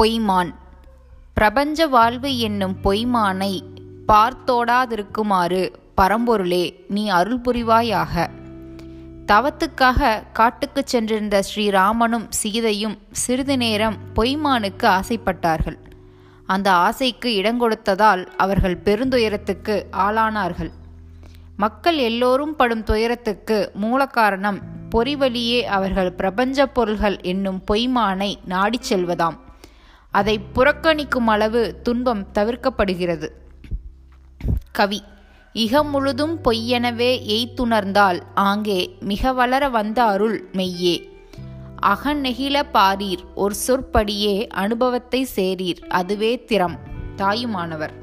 பொய்மான். பிரபஞ்ச வாழ்வு என்னும் பொய்மானை பார்த்தோடாதிருக்குமாறு பரம்பொருளே நீ அருள் புரிவாயாக. தவத்துக்காக காட்டுக்குச் சென்றிருந்த ஸ்ரீராமனும் சீதையும் சிறிது நேரம் பொய்மானுக்கு ஆசைப்பட்டார்கள். அந்த ஆசைக்கு இடங்கொடுத்ததால் அவர்கள் பெருந்துயரத்துக்கு ஆளானார்கள். மக்கள் எல்லோரும் படும் துயரத்துக்கு மூல காரணம் பொறிவழியே அவர்கள் பிரபஞ்ச பொருள்கள் என்னும் பொய்மானை நாடிச் செல்வதாம். அதை புறக்கணிக்கும் அளவு துன்பம் தவிர்க்கப்படுகிறது. கவி இகம் முழுதும் பொய்யெனவே எய்த்துணர்ந்தால் ஆங்கே மிக வளர வந்த அருள் மெய்யே. அகநெகிழ பாரீர் ஒரு சொற்படியே அனுபவத்தை சேரீர் அதுவே திறம். தாயுமானவர்.